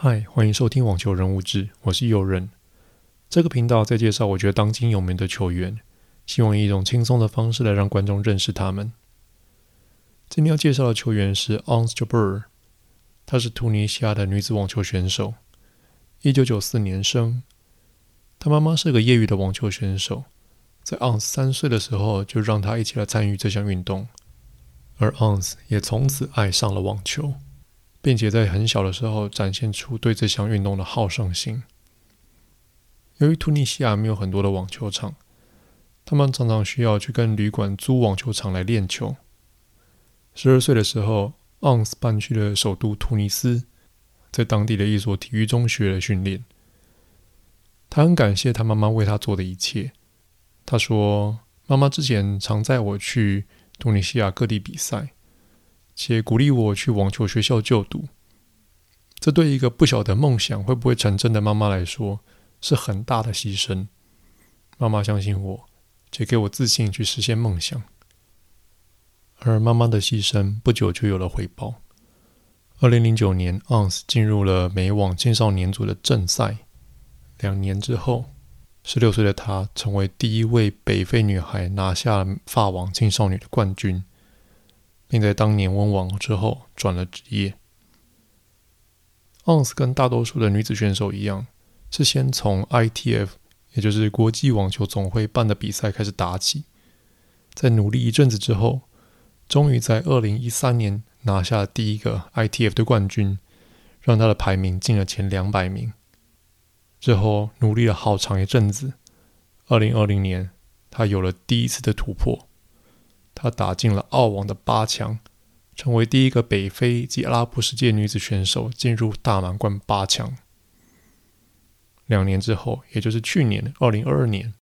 嗨，欢迎收听网球人物志，我是右任。这个频道在介绍我觉得当今有名的球员，希望以一种轻松的方式来让观众认识他们。今天要介绍的球员是 Ons Jabeur，她是突尼西亚的女子网球选手，一九九四年生。她妈妈是个业余的网球选手，在 Ons 三岁的时候就让她一起来参与这项运动，而 Ons 也从此爱上了网球。并且在很小的时候展现出对这项运动的好胜心。由于突尼西亚没有很多的网球场，他们常常需要去跟旅馆租网球场来练球。十二岁的时候昂斯搬去了首都突尼斯，在当地的一所体育中学的训练。他很感谢他妈妈为他做的一切。他说：“妈妈之前常载我去突尼西亚各地比赛。”且鼓励我去网球学校就读，这对一个不晓得梦想会不会成真的妈妈来说是很大的牺牲。妈妈相信我，且给我自信去实现梦想。而妈妈的牺牲不久就有了回报。二零零九年，Ons 进入了美网青少年组的正赛。两年之后，十六岁的她成为第一位北非女孩拿下法网青少女的冠军。并在当年温网之后转了职业。Ons 跟大多数的女子选手一样，是先从 ITF，也就是国际网球总会办的比赛开始打起，在努力一阵子之后，终于在二零一三年拿下了第一个 ITF 的冠军，让她的排名进了前两百名。之后努力了好长一阵子，二零二零年，她有了第一次的突破。她打进了澳网的八强，成为第一个北非及阿拉伯世界女子选手进入大满贯八强。两年之后，也就是去年二零二二年，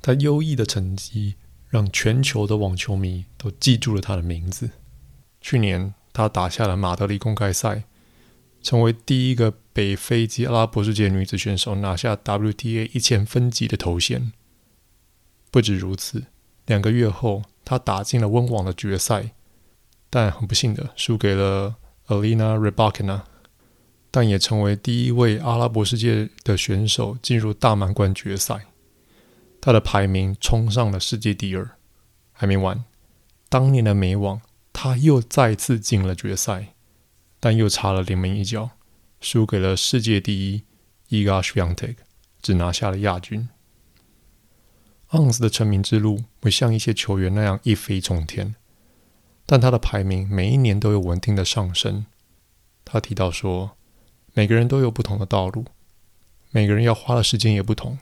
她优异的成绩让全球的网球迷都记住了她的名字。去年，她打下了马德里公开赛，成为第一个北非及阿拉伯世界女子选手拿下 WTA 一千分级的头衔。不止如此，两个月后。他打进了温网的决赛，但很不幸的输给了 Alina Rebakina，但也成为第一位阿拉伯世界的选手进入大满贯决赛。他的排名冲上了世界第二。还没完，当年的美网他又再次进了决赛，但又差了临门一脚，输给了世界第一 Iga Swiatek，只拿下了亚军。Ons 的成名之路不像一些球员那样一飞冲天，但他的排名每一年都有稳定的上升。他提到说：“每个人都有不同的道路，每个人要花的时间也不同。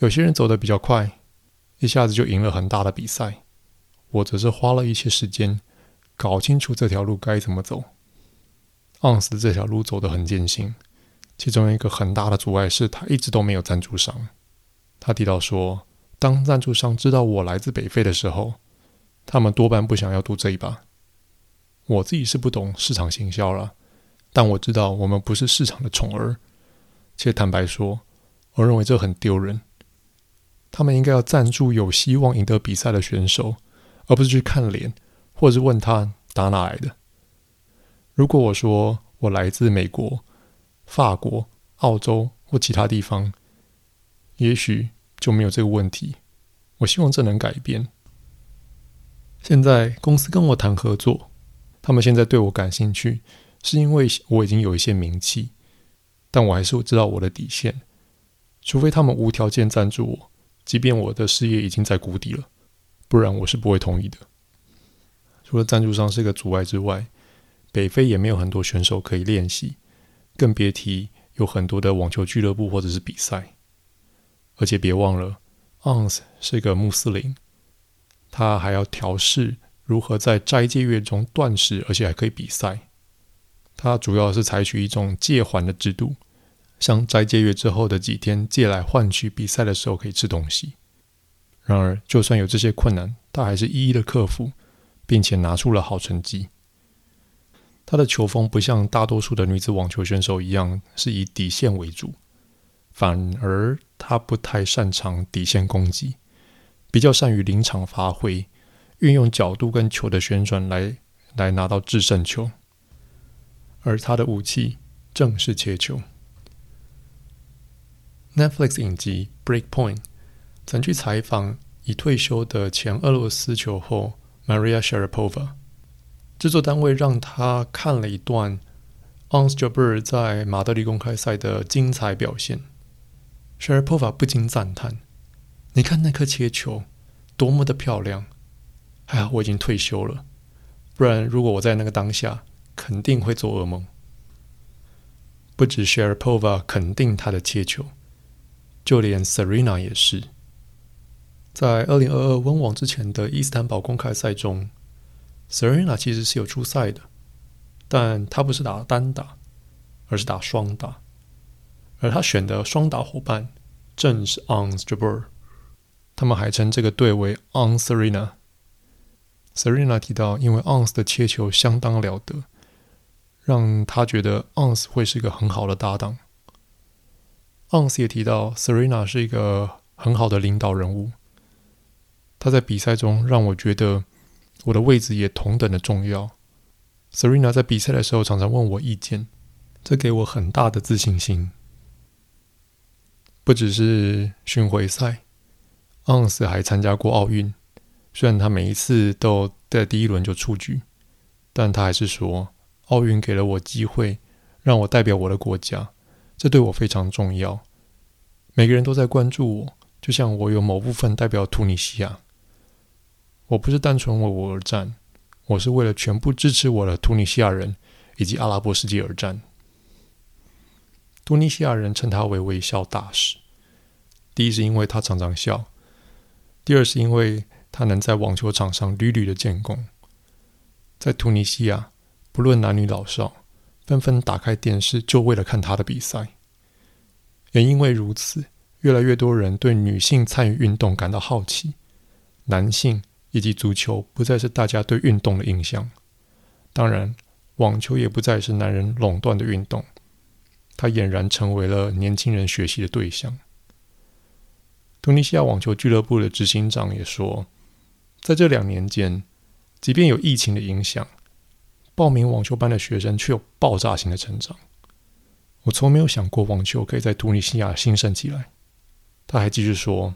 有些人走得比较快，一下子就赢了很大的比赛；我则是花了一些时间，搞清楚这条路该怎么走。”Ons 的这条路走得很艰辛，其中一个很大的阻碍是他一直都没有赞助商。他提到说。当赞助商知道我来自北非的时候，他们多半不想要赌这一把。我自己是不懂市场行销了，但我知道我们不是市场的宠儿，且坦白说，我认为这很丢人。他们应该要赞助有希望赢得比赛的选手，而不是去看脸，或者是问他打哪来的。如果我说我来自美国、法国、澳洲或其他地方，也许。就没有这个问题。我希望这能改变。现在公司跟我谈合作，他们现在对我感兴趣，是因为我已经有一些名气。但我还是知道我的底线，除非他们无条件赞助我，即便我的事业已经在谷底了，不然我是不会同意的。除了赞助商是个阻碍之外，北非也没有很多选手可以练习，更别提有很多的网球俱乐部或者是比赛。而且别忘了，Ons 是个穆斯林，他还要调试如何在斋戒月中断食，而且还可以比赛。他主要是采取一种戒环的制度，像斋戒月之后的几天借来换取比赛的时候可以吃东西。然而，就算有这些困难，他还是一一的克服，并且拿出了好成绩。他的球风不像大多数的女子网球选手一样是以底线为主。反而他不太擅长底线攻击，比较善于临场发挥，运用角度跟球的旋转来来拿到制胜球。而他的武器正是切球。Netflix 影集《Breakpoint》曾去采访已退休的前俄罗斯球后 Maria Sharapova，制作单位让他看了一段 Ons Jabeur 在马德里公开赛的精彩表现。Sharapova 不禁赞叹：“你看那颗切球，多么的漂亮！还好我已经退休了，不然如果我在那个当下，肯定会做噩梦。”不止 Sharapova 肯定他的切球。就连 Serena 也是，在二零二二温网之前的伊斯坦堡公开赛中，Serena 其实是有出赛的，但她不是打单打，而是打双打，而他选的双打伙伴正是 Ons Jaber 他们还称这个队为 Ons Serena。Serena 提到，因为 Ons 的切球相当了得，让他觉得 Ons 会是一个很好的搭档。Ons 也提到，Serena 是一个很好的领导人物。她在比赛中让我觉得我的位置也同等的重要。Serena 在比赛的时候常常问我意见，这给我很大的自信心。不只是巡回赛，Ons 还参加过奥运。虽然他每一次都在第一轮就出局，但他还是说，奥运给了我机会，让我代表我的国家。这对我非常重要。每个人都在关注我，就像我有某部分代表突尼西亚。我不是单纯为我而战，我是为了全部支持我的突尼西亚人以及阿拉伯世界而战。突尼西亚人称他为“微笑大使”。第一是因为他常常笑，第二是因为他能在网球场上屡屡的建功。在突尼西亚，不论男女老少。纷纷打开电视，就为了看他的比赛。也因为如此，越来越多人对女性参与运动感到好奇。男性以及足球不再是大家对运动的印象。当然，网球也不再是男人垄断的运动。他俨然成为了年轻人学习的对象。突尼西亚网球俱乐部的执行长也说，在这两年间，即便有疫情的影响。报名网球班的学生却有爆炸性的成长。我从没有想过网球可以在突尼西亚兴盛起来。他还继续说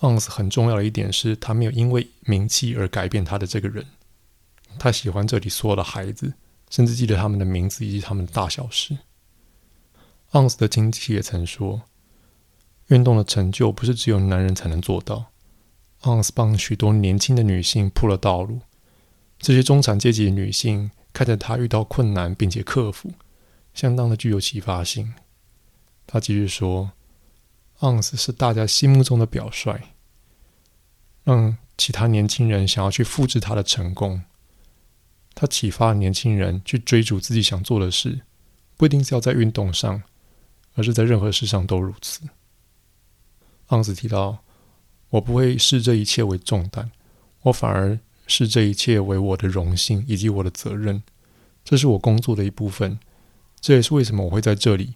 ，Ons 很重要的一点是他没有因为名气而改变他的这个人。他喜欢这里所有的孩子，甚至记得他们的名字以及他们的大小事。Ons 的亲戚也曾说，运动的成就不是只有男人才能做到。Ons 帮许多年轻的女性铺了道路，这些中产阶级的女性。看着他遇到困难并且克服，相当的具有启发性。他继续说：“Ons 是大家心目中的表率，让其他年轻人想要去复制他的成功。他启发了年轻人去追逐自己想做的事，不一定是要在运动上，而是在任何事上都如此。”Ons 提到：“我不会视这一切为重担，我反而……”视这一切为我的荣幸以及我的责任，这是我工作的一部分。这也是为什么我会在这里。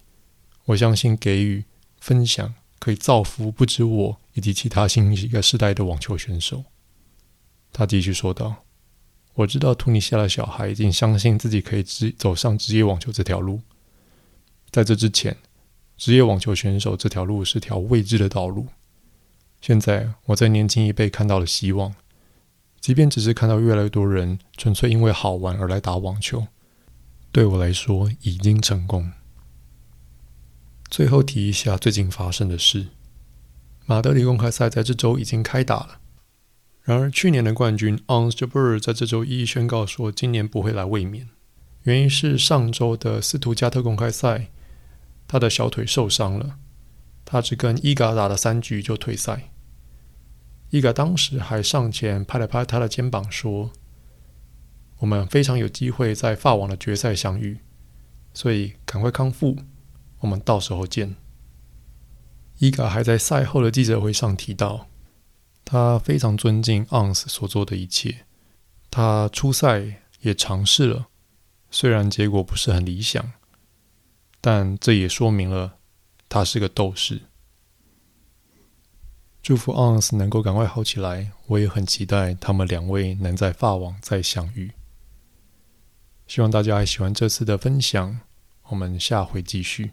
我相信给予分享可以造福不止我以及其他新一个世代的网球选手。他继续说道：“我知道突尼西亚的小孩已经相信自己可以直走上职业网球这条路。在这之前，职业网球选手这条路是条未知的道路。现在我在年轻一辈看到了希望。”即便只是看到越来越多人纯粹因为好玩而来打网球，对我来说已经成功。最后提一下最近发生的事：马德里公开赛在这周已经开打了。然而，去年的冠军 Ons Jabeur 在这周一宣告说，今年不会来卫冕，原因是上周的斯图加特公开赛，他的小腿受伤了，他只跟伊嘎打了三局就退赛。伊嘎当时还上前拍了拍他的肩膀，说：“我们非常有机会在法网的决赛相遇，所以赶快康复，我们到时候见。”伊嘎还在赛后的记者会上提到，他非常尊敬 Ons 所做的一切，他出赛也尝试了，虽然结果不是很理想，但这也说明了他是个斗士。祝福 Ons 能够赶快好起来，我也很期待他们两位能在法网再相遇。希望大家还喜欢这次的分享，我们下回继续。